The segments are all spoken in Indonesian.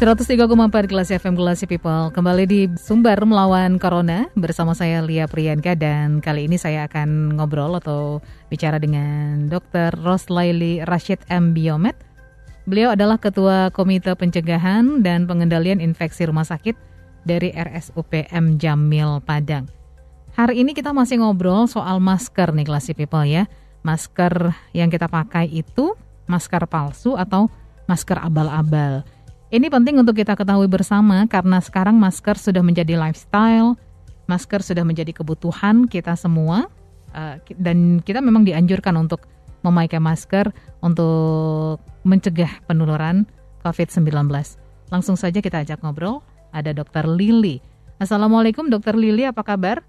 103,4 kelas FM Kelas People kembali di Sumber melawan Corona bersama saya Lia Priyanka dan kali ini saya akan ngobrol atau bicara dengan Dr. Roslaili Rashid M. Biomed. Beliau adalah Ketua Komite Pencegahan dan Pengendalian Infeksi Rumah Sakit dari RSUPM Jamil Padang. Hari ini kita masih ngobrol soal masker nih Kelas People ya. Masker yang kita pakai itu masker palsu atau masker abal-abal. Ini penting untuk kita ketahui bersama karena sekarang masker sudah menjadi lifestyle, masker sudah menjadi kebutuhan kita semua, uh, dan kita memang dianjurkan untuk memakai masker untuk mencegah penularan COVID-19. Langsung saja kita ajak ngobrol, ada Dr. Lili. Assalamualaikum Dr. Lili, apa kabar?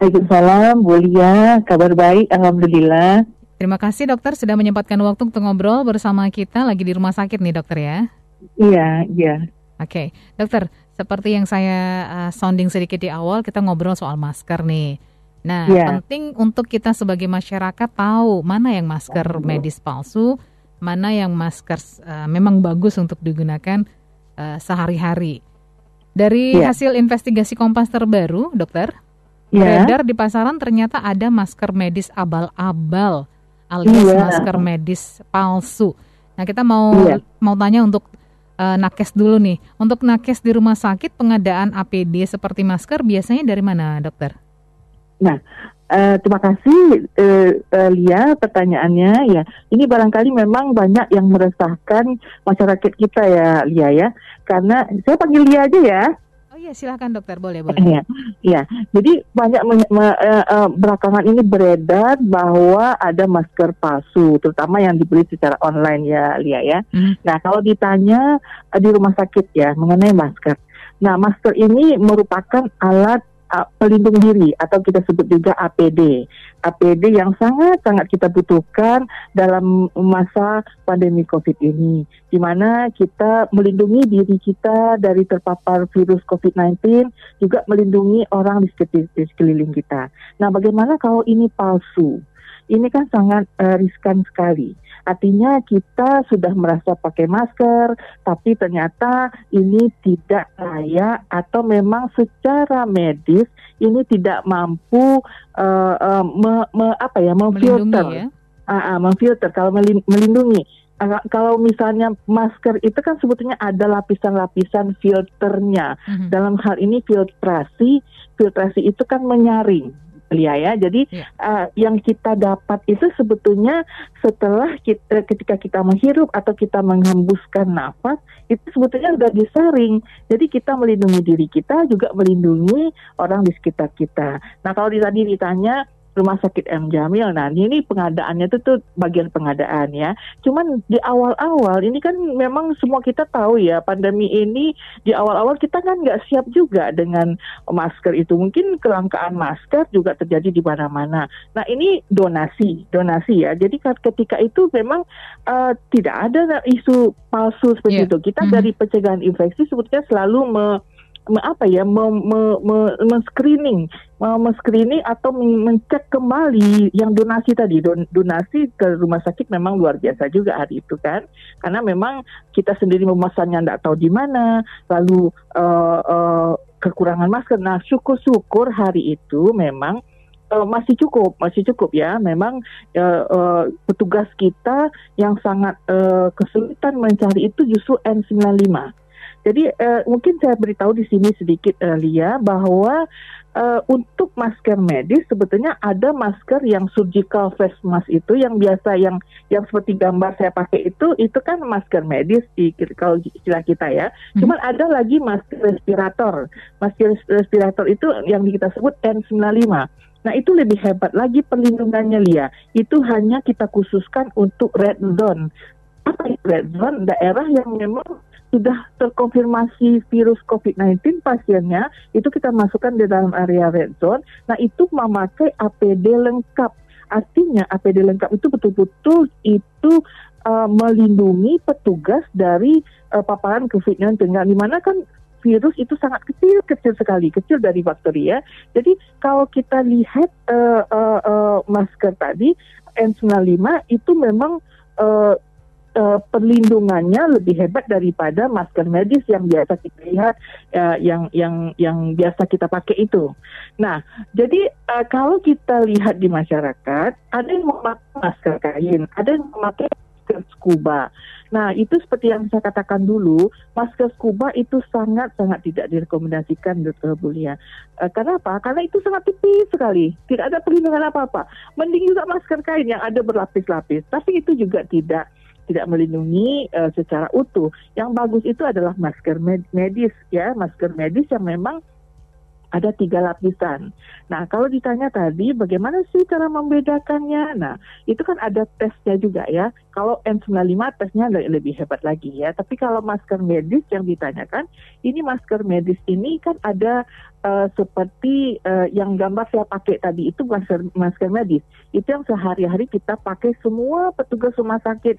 Waalaikumsalam, Bu Lia, kabar baik, Alhamdulillah. Terima kasih dokter sudah menyempatkan waktu untuk ngobrol bersama kita lagi di rumah sakit nih dokter ya. Iya, iya. Oke, okay. dokter, seperti yang saya uh, sounding sedikit di awal, kita ngobrol soal masker nih. Nah, yeah. penting untuk kita sebagai masyarakat tahu mana yang masker medis palsu, mana yang masker uh, memang bagus untuk digunakan uh, sehari-hari. Dari yeah. hasil investigasi Kompas terbaru, dokter, yeah. beredar di pasaran ternyata ada masker medis abal-abal alias yeah. masker medis palsu. Nah, kita mau yeah. mau tanya untuk uh, nakes dulu nih. Untuk nakes di rumah sakit pengadaan APD seperti masker biasanya dari mana, dokter? Nah, uh, terima kasih uh, uh, Lia pertanyaannya ya. Ini barangkali memang banyak yang meresahkan masyarakat kita ya Lia ya. Karena saya panggil Lia aja ya iya silakan dokter boleh boleh. Iya, iya. Jadi banyak me, me, uh, uh, belakangan ini beredar bahwa ada masker palsu, terutama yang dibeli secara online ya, Lia ya. Hmm. Nah kalau ditanya uh, di rumah sakit ya mengenai masker, nah masker ini merupakan alat pelindung diri atau kita sebut juga APD. APD yang sangat-sangat kita butuhkan dalam masa pandemi COVID ini, di mana kita melindungi diri kita dari terpapar virus COVID-19, juga melindungi orang di sekeliling kita. Nah, bagaimana kalau ini palsu? Ini kan sangat uh, riskan sekali. Artinya kita sudah merasa pakai masker, tapi ternyata ini tidak layak atau memang secara medis ini tidak mampu uh, uh, me, me, apa ya memfilter, ya? uh, uh, memfilter kalau melindungi. Uh, kalau misalnya masker itu kan sebetulnya ada lapisan-lapisan filternya. Mm -hmm. Dalam hal ini filtrasi, filtrasi itu kan menyaring Lia ya. Jadi yeah. Ya. uh, yang kita dapat itu sebetulnya setelah kita ketika kita menghirup atau kita menghembuskan nafas itu sebetulnya sudah disaring. Jadi kita melindungi diri kita juga melindungi orang di sekitar kita. Nah kalau tadi ditanya Rumah Sakit M Jamil. Nah, ini pengadaannya itu tuh bagian pengadaan ya. Cuman di awal-awal ini kan memang semua kita tahu ya pandemi ini di awal-awal kita kan nggak siap juga dengan masker itu. Mungkin kelangkaan masker juga terjadi di mana-mana. Nah, ini donasi, donasi ya. Jadi ketika itu memang uh, tidak ada isu palsu seperti yeah. itu. Kita mm -hmm. dari pencegahan infeksi sebetulnya selalu me apa ya men-screening men atau mencek kembali yang donasi tadi Don, donasi ke rumah sakit memang luar biasa juga hari itu kan karena memang kita sendiri memesannya tidak tahu di mana lalu uh, uh, kekurangan masker nah syukur-syukur hari itu memang uh, masih cukup, masih cukup ya. Memang uh, uh, petugas kita yang sangat uh, kesulitan mencari itu justru N95. Jadi uh, mungkin saya beritahu di sini sedikit uh, Lia bahwa uh, untuk masker medis sebetulnya ada masker yang surgical face mask itu yang biasa yang yang seperti gambar saya pakai itu itu kan masker medis di kalau istilah kita ya. Hmm. Cuman ada lagi masker respirator. Masker respirator itu yang kita sebut N95. Nah itu lebih hebat lagi perlindungannya Lia. Itu hanya kita khususkan untuk red zone. Apa itu red zone? Daerah yang memang sudah terkonfirmasi virus COVID-19 pasiennya, itu kita masukkan di dalam area red zone. Nah, itu memakai APD lengkap. Artinya APD lengkap itu betul-betul itu uh, melindungi petugas dari uh, paparan COVID-19. Nah, di mana kan virus itu sangat kecil, kecil sekali, kecil dari bakteri ya. Jadi kalau kita lihat uh, uh, uh, masker tadi N95 itu memang uh, uh, perlindungannya lebih hebat daripada masker medis yang biasa kita lihat uh, yang yang yang biasa kita pakai itu. Nah, jadi uh, kalau kita lihat di masyarakat, ada yang memakai masker kain, ada yang memakai masker scuba. Nah, itu seperti yang saya katakan dulu, masker scuba itu sangat-sangat tidak direkomendasikan, Dr. Bulia. E, karena apa? Karena itu sangat tipis sekali. Tidak ada perlindungan apa-apa. Mending juga masker kain yang ada berlapis-lapis. Tapi itu juga tidak tidak melindungi uh, secara utuh. Yang bagus itu adalah masker medis ya, masker medis yang memang ada tiga lapisan. Nah, kalau ditanya tadi bagaimana sih cara membedakannya? Nah, itu kan ada tesnya juga ya. Kalau N95 tesnya lebih hebat lagi ya. Tapi kalau masker medis yang ditanyakan, ini masker medis ini kan ada uh, seperti uh, yang gambar saya pakai tadi itu masker masker medis. Itu yang sehari-hari kita pakai semua petugas rumah sakit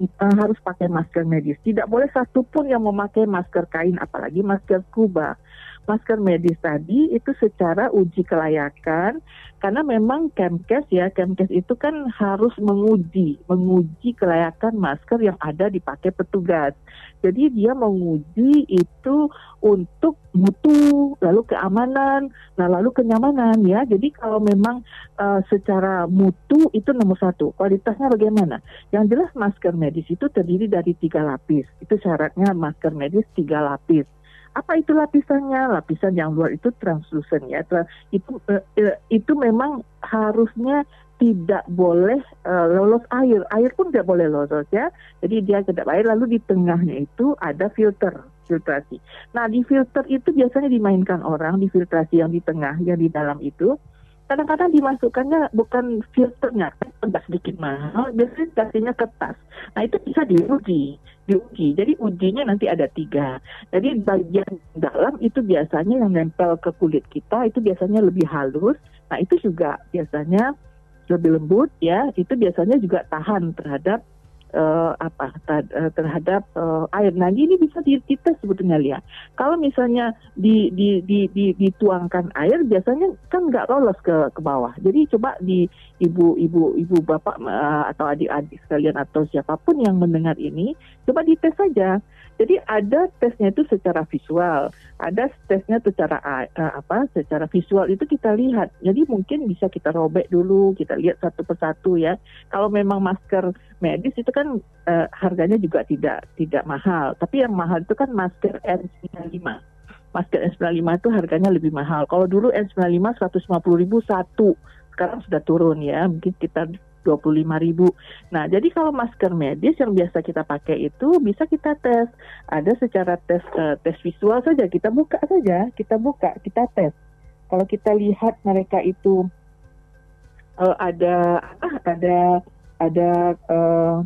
uh, harus pakai masker medis. Tidak boleh satu pun yang memakai masker kain, apalagi masker scuba masker medis tadi itu secara uji kelayakan karena memang Kemkes ya Kemkes itu kan harus menguji menguji kelayakan masker yang ada dipakai petugas. Jadi dia menguji itu untuk mutu, lalu keamanan, nah lalu kenyamanan ya. Jadi kalau memang uh, secara mutu itu nomor satu, kualitasnya bagaimana? Yang jelas masker medis itu terdiri dari tiga lapis. Itu syaratnya masker medis tiga lapis apa itu lapisannya? Lapisan yang luar itu translucent ya. Itu uh, itu memang harusnya tidak boleh uh, lolos air. Air pun tidak boleh lolos ya. Jadi dia kedap air lalu di tengahnya itu ada filter filtrasi. Nah di filter itu biasanya dimainkan orang di filtrasi yang di tengah yang di dalam itu kadang-kadang dimasukkannya bukan filternya agak sedikit mahal biasanya kasihnya kertas. Nah itu bisa diuji diuji. Jadi ujinya nanti ada tiga. Jadi bagian dalam itu biasanya yang nempel ke kulit kita itu biasanya lebih halus. Nah itu juga biasanya lebih lembut ya. Itu biasanya juga tahan terhadap uh, apa eh, terhadap uh, air. Nah ini bisa kita sebetulnya lihat. Kalau misalnya di, di, di, di, dituangkan air, biasanya kan nggak lolos ke ke bawah. Jadi coba di ibu ibu ibu bapak uh, atau adik-adik sekalian atau siapa pun yang mendengar ini, coba dites saja jadi ada tesnya itu secara visual, ada tesnya secara apa? Secara visual itu kita lihat. Jadi mungkin bisa kita robek dulu, kita lihat satu persatu ya. Kalau memang masker medis itu kan uh, harganya juga tidak tidak mahal, tapi yang mahal itu kan masker N95 masker N95 itu harganya lebih mahal. Kalau dulu N95 150 ribu satu, sekarang sudah turun ya, mungkin kita 25 ribu. Nah, jadi kalau masker medis yang biasa kita pakai itu bisa kita tes. Ada secara tes uh, tes visual saja, kita buka saja, kita buka, kita tes. Kalau kita lihat mereka itu uh, ada ada ada uh,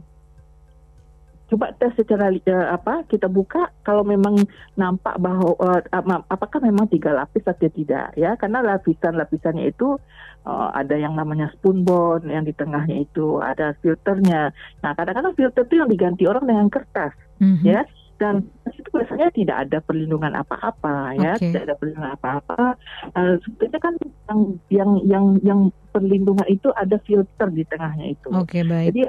coba tes secara uh, apa kita buka. Kalau memang nampak bahwa uh, apakah memang tiga lapis atau tidak ya. Karena lapisan lapisannya itu uh, ada yang namanya spoon bond yang di tengahnya itu ada filternya. Nah kadang-kadang filter itu yang diganti orang dengan kertas mm-hmm. ya. Dan itu biasanya tidak ada perlindungan apa-apa ya. Okay. tidak ada perlindungan apa-apa. Uh, sebetulnya kan yang yang yang yang perlindungan itu ada filter di tengahnya itu. Okay, baik. Jadi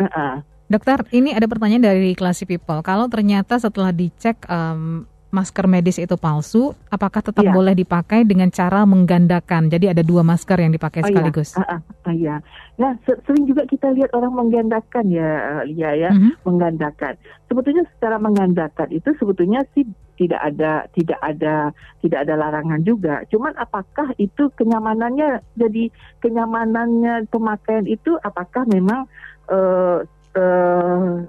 uh, uh, Dokter, ini ada pertanyaan dari Classy People. Kalau ternyata setelah dicek um, masker medis itu palsu, apakah tetap iya. boleh dipakai dengan cara menggandakan? Jadi ada dua masker yang dipakai oh, iya. sekaligus. Iya. Uh, uh, iya. Nah, sering juga kita lihat orang menggandakan ya, Lia ya, uh mhm. -huh. menggandakan. Sebetulnya secara menggandakan itu sebetulnya sih tidak ada tidak ada tidak ada larangan juga. Cuman apakah itu kenyamanannya jadi kenyamanannya pemakaian itu apakah memang uh, uh,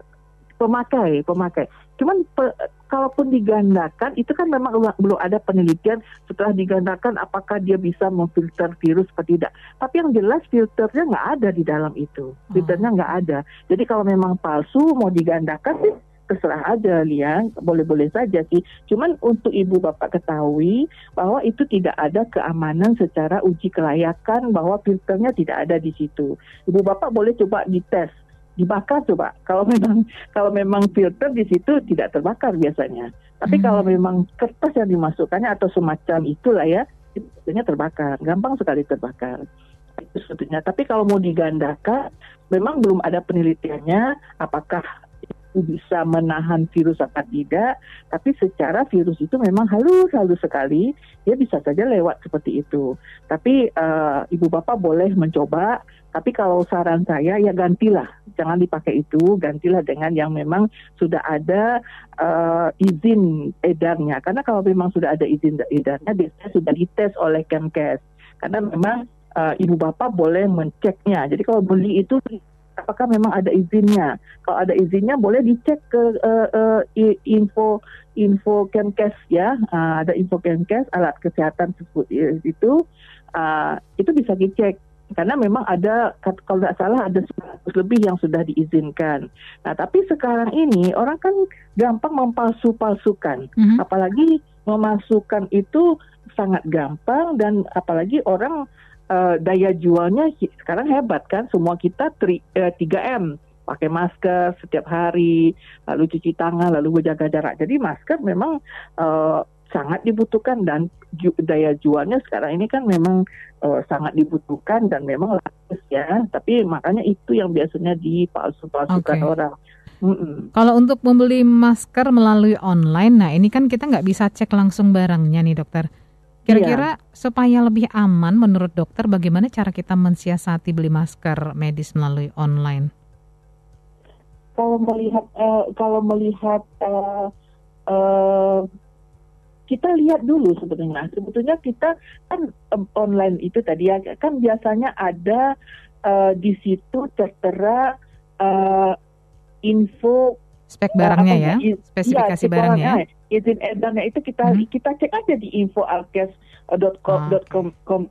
pemakai pemakai. Cuman pe, kalaupun digandakan itu kan memang belum ada penelitian setelah digandakan apakah dia bisa memfilter virus atau tidak. Tapi yang jelas filternya nggak ada di dalam itu. Filternya nggak ada. Jadi kalau memang palsu mau digandakan sih terserah aja Lia, boleh-boleh saja sih. Cuman untuk ibu bapak ketahui bahwa itu tidak ada keamanan secara uji kelayakan bahwa filternya tidak ada di situ. Ibu bapak boleh coba dites, dibakar coba. Kalau memang kalau memang filter di situ tidak terbakar biasanya. Tapi hmm. kalau memang kertas yang dimasukkannya atau semacam itulah ya, itu biasanya terbakar, gampang sekali terbakar itu sebetulnya. Tapi kalau mau digandakan, memang belum ada penelitiannya apakah itu bisa menahan virus apa tidak. Tapi secara virus itu memang halus halus sekali, dia bisa saja lewat seperti itu. Tapi uh, ibu bapak boleh mencoba. Tapi kalau saran saya ya gantilah, jangan dipakai itu, gantilah dengan yang memang sudah ada uh, izin edarnya. Karena kalau memang sudah ada izin edarnya, biasanya sudah dites oleh Kemkes. Karena memang uh, ibu bapak boleh menceknya. Jadi kalau beli itu apakah memang ada izinnya? Kalau ada izinnya boleh dicek ke uh, uh, info info Kemkes ya. Uh, ada info Kemkes alat kesehatan tersebut itu uh, itu bisa dicek karena memang ada kalau tidak salah ada 100 lebih yang sudah diizinkan. Nah, tapi sekarang ini orang kan gampang mempalsu-palsukan. Mm -hmm. Apalagi memasukkan itu sangat gampang dan apalagi orang uh, daya jualnya sekarang hebat kan semua kita tri, uh, 3M pakai masker setiap hari lalu cuci tangan lalu menjaga jarak jadi masker memang uh, sangat dibutuhkan dan ju daya jualnya sekarang ini kan memang uh, sangat dibutuhkan dan memang laris ya tapi makanya itu yang biasanya dipalsu-palsukan okay. orang Mm-mm. Kalau untuk membeli masker melalui online, nah ini kan kita nggak bisa cek langsung barangnya nih dokter. Kira-kira iya. supaya lebih aman menurut dokter bagaimana cara kita mensiasati beli masker medis melalui online? Kalau melihat uh, kalau melihat uh, uh, kita lihat dulu sebetulnya. Sebetulnya kita kan um, online itu tadi ya kan biasanya ada uh, di situ tertera uh, info spek barangnya ya, ya, spesifikasi ya, barangnya. Ya izin edarnya itu kita hmm. kita cek aja di infoalkes.com.com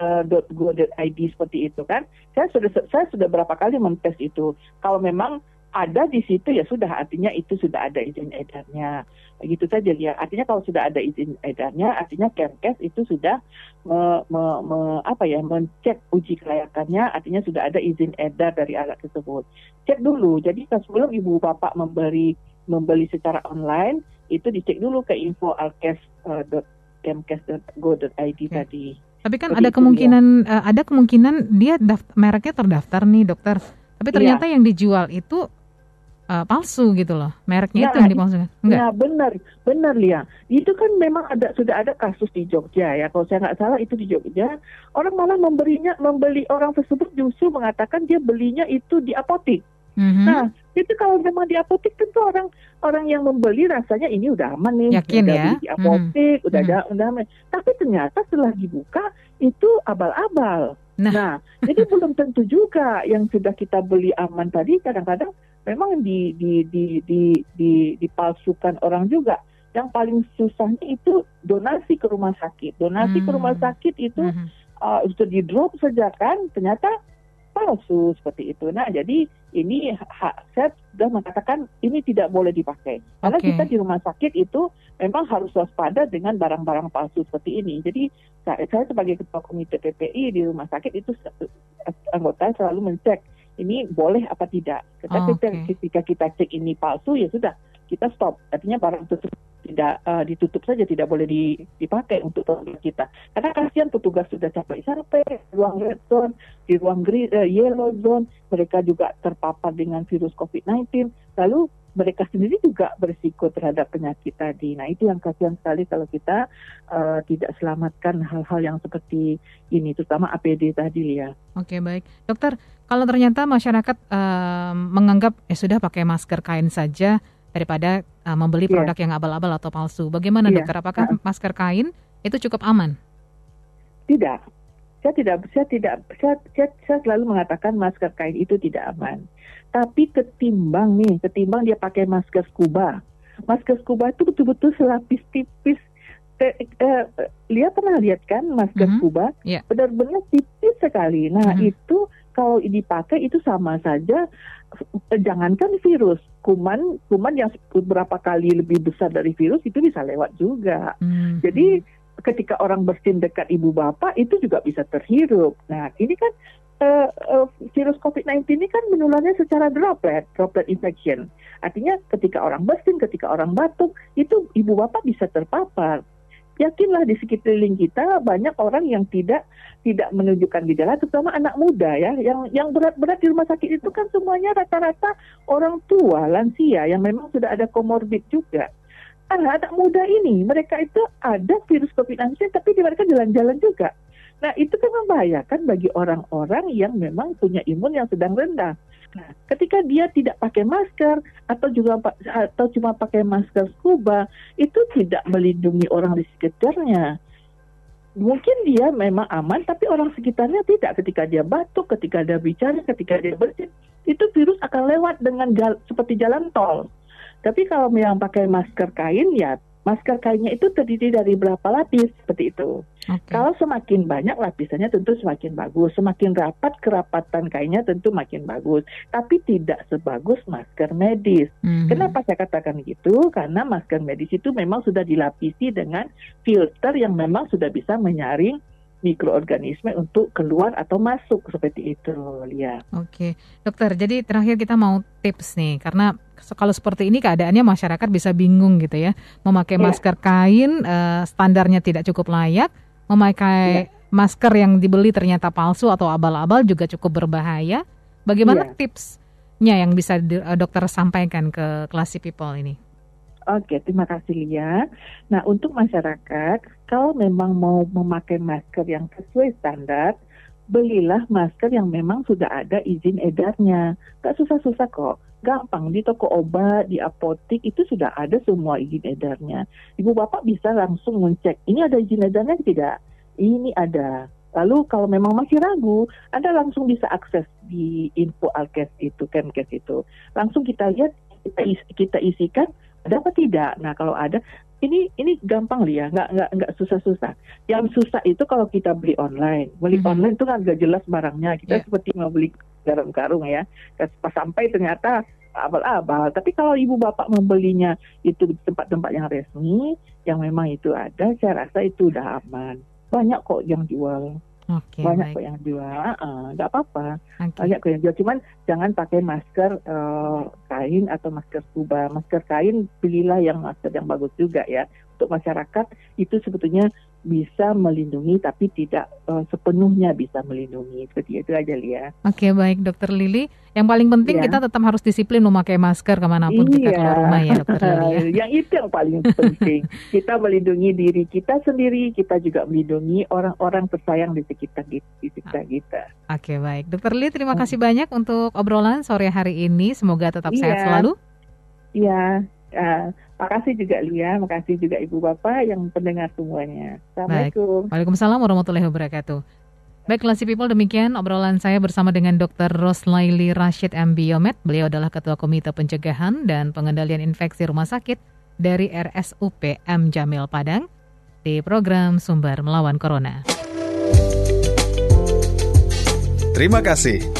ah, seperti itu kan. Saya sudah saya sudah berapa kali mentes itu. Kalau memang ada di situ ya sudah artinya itu sudah ada izin edarnya begitu saja ya artinya kalau sudah ada izin edarnya artinya Kemkes itu sudah me, me, me, apa ya mencek uji kelayakannya artinya sudah ada izin edar dari alat tersebut cek dulu jadi sebelum ibu bapak memberi membeli secara online itu dicek dulu ke info alkes.kemkes.go.id uh, okay. tadi. Tapi kan Jadi ada kemungkinan uh, ada kemungkinan dia daft, mereknya terdaftar nih dokter. Tapi iya. ternyata ya. yang dijual itu uh, palsu gitu loh. Mereknya ya, itu yang dipalsukan. Enggak. Ya benar, benar Lia. Itu kan memang ada sudah ada kasus di Jogja ya. Kalau saya nggak salah itu di Jogja, orang malah memberinya membeli orang tersebut justru mengatakan dia belinya itu di apotik. Mm-hmm. Nah, itu kalau memang di apotek tentu orang orang yang membeli rasanya ini udah aman nih, Yakin udah ya? di apotek, mm-hmm. udah ada, udah aman. Tapi ternyata setelah dibuka itu abal-abal. Nah, nah jadi belum tentu juga yang sudah kita beli aman tadi kadang-kadang memang di di di di di dipalsukan orang juga. Yang paling susahnya itu donasi ke rumah sakit. Donasi hmm. ke rumah sakit itu hmm. uh, sudah di drop saja kan, ternyata palsu seperti itu. Nah, jadi ini hak saya sudah mengatakan ini tidak boleh dipakai. Karena okay. kita di rumah sakit itu memang harus waspada dengan barang-barang palsu seperti ini. Jadi saya, saya sebagai ketua komite PPI di rumah sakit itu anggota selalu mencek ini boleh apa tidak. Tetapi oh, okay. ketika kita cek ini palsu ya sudah kita stop. Artinya barang tersebut tidak uh, ditutup saja tidak boleh dipakai untuk produk kita karena kasihan petugas sudah capek sampai ruang red zone di ruang green, uh, yellow zone mereka juga terpapar dengan virus COVID-19 lalu mereka sendiri juga berisiko terhadap penyakit tadi. Nah itu yang kasihan sekali kalau kita uh, tidak selamatkan hal-hal yang seperti ini, terutama APD tadi ya. Oke baik, dokter. Kalau ternyata masyarakat uh, menganggap ya sudah pakai masker kain saja, daripada uh, membeli iya. produk yeah. yang abal-abal atau palsu. Bagaimana yeah. dokter? Apakah uh. masker kain itu cukup aman? Tidak. Saya tidak saya tidak saya, saya, saya selalu mengatakan masker kain itu tidak aman. Tapi ketimbang nih, ketimbang dia pakai masker scuba. Masker scuba itu betul-betul selapis tipis eh, eh, lihat pernah lihat kan masker mm -hmm. scuba yeah. benar-benar tipis sekali. Nah mm -hmm. itu kalau dipakai itu sama saja jangankan virus kuman kuman yang beberapa kali lebih besar dari virus itu bisa lewat juga. Hmm. Jadi ketika orang bersin dekat ibu bapak itu juga bisa terhirup. Nah ini kan uh, uh, virus COVID-19 ini kan menularnya secara droplet, droplet infection. Artinya ketika orang bersin, ketika orang batuk, itu ibu bapak bisa terpapar yakinlah di sekeliling kita banyak orang yang tidak tidak menunjukkan gejala terutama anak muda ya yang yang berat-berat di rumah sakit itu kan semuanya rata-rata orang tua lansia yang memang sudah ada komorbid juga anak anak muda ini mereka itu ada virus COVID-19 tapi mereka jalan-jalan juga nah itu kan membahayakan bagi orang-orang yang memang punya imun yang sedang rendah Nah, ketika dia tidak pakai masker atau juga atau cuma pakai masker scuba, itu tidak melindungi orang di sekitarnya. Mungkin dia memang aman, tapi orang sekitarnya tidak. Ketika dia batuk, ketika dia bicara, ketika dia bersin, itu virus akan lewat dengan jal, seperti jalan tol. Tapi kalau yang pakai masker kain, ya masker kainnya itu terdiri dari berapa lapis seperti itu. Okay. Kalau semakin banyak lapisannya tentu semakin bagus, semakin rapat kerapatan kainnya tentu makin bagus, tapi tidak sebagus masker medis. Mm-hmm. Kenapa saya katakan gitu? Karena masker medis itu memang sudah dilapisi dengan filter yang memang sudah bisa menyaring mikroorganisme untuk keluar atau masuk seperti itu, Lia. Oke, dokter. Jadi terakhir kita mau tips nih, karena kalau seperti ini keadaannya masyarakat bisa bingung gitu ya, memakai ya. masker kain uh, standarnya tidak cukup layak, memakai ya. masker yang dibeli ternyata palsu atau abal-abal juga cukup berbahaya. Bagaimana ya. tipsnya yang bisa eh, dokter sampaikan ke classy people ini? Oke, terima kasih Lia. Nah, untuk masyarakat, kalau memang mau memakai masker yang sesuai standar, belilah masker yang memang sudah ada izin edarnya. Gak susah-susah kok. Gampang, di toko obat, di apotik, itu sudah ada semua izin edarnya. Ibu bapak bisa langsung mencek, ini ada izin edarnya tidak? Ini ada. Lalu kalau memang masih ragu, Anda langsung bisa akses di info Alkes itu, Kemkes itu. Langsung kita lihat, kita, isi, kita isikan, ada apa tidak? Nah kalau ada, ini ini gampang ya, nggak nggak nggak susah-susah. Yang susah itu kalau kita beli online. Beli mm -hmm. online itu kan nggak jelas barangnya. Kita yeah. seperti mau beli garam karung ya. Pas sampai ternyata abal-abal. Tapi kalau ibu bapak membelinya itu di tempat-tempat yang resmi, yang memang itu ada, saya rasa itu udah aman. Banyak kok yang jual. Okay, banyak baik. kok yang jual, nggak uh, apa-apa. Okay. Banyak kok yang jual, cuman jangan pakai masker uh, kain atau masker scuba. Masker kain belilah yang masker yang bagus juga ya. Untuk masyarakat itu sebetulnya bisa melindungi tapi tidak uh, sepenuhnya bisa melindungi seperti itu aja Lia. Oke baik Dokter Lili. Yang paling penting ya. kita tetap harus disiplin memakai masker ke mana pun iya. kita keluar rumah ya Dokter Lili. Ya. yang itu yang paling penting. kita melindungi diri kita sendiri, kita juga melindungi orang-orang tersayang di sekitar di sekitar kita. Oke baik Dokter Lili terima kasih banyak untuk obrolan sore hari ini. Semoga tetap iya. sehat selalu. Iya. Uh, makasih juga Lia, makasih juga Ibu Bapak yang pendengar semuanya. Assalamualaikum. Baik. Waalaikumsalam warahmatullahi wabarakatuh. Baik, Classy People, demikian obrolan saya bersama dengan Dr. Roslaili Rashid M. Biomed. Beliau adalah Ketua Komite Pencegahan dan Pengendalian Infeksi Rumah Sakit dari RSUP M. Jamil Padang di program Sumber Melawan Corona. Terima kasih.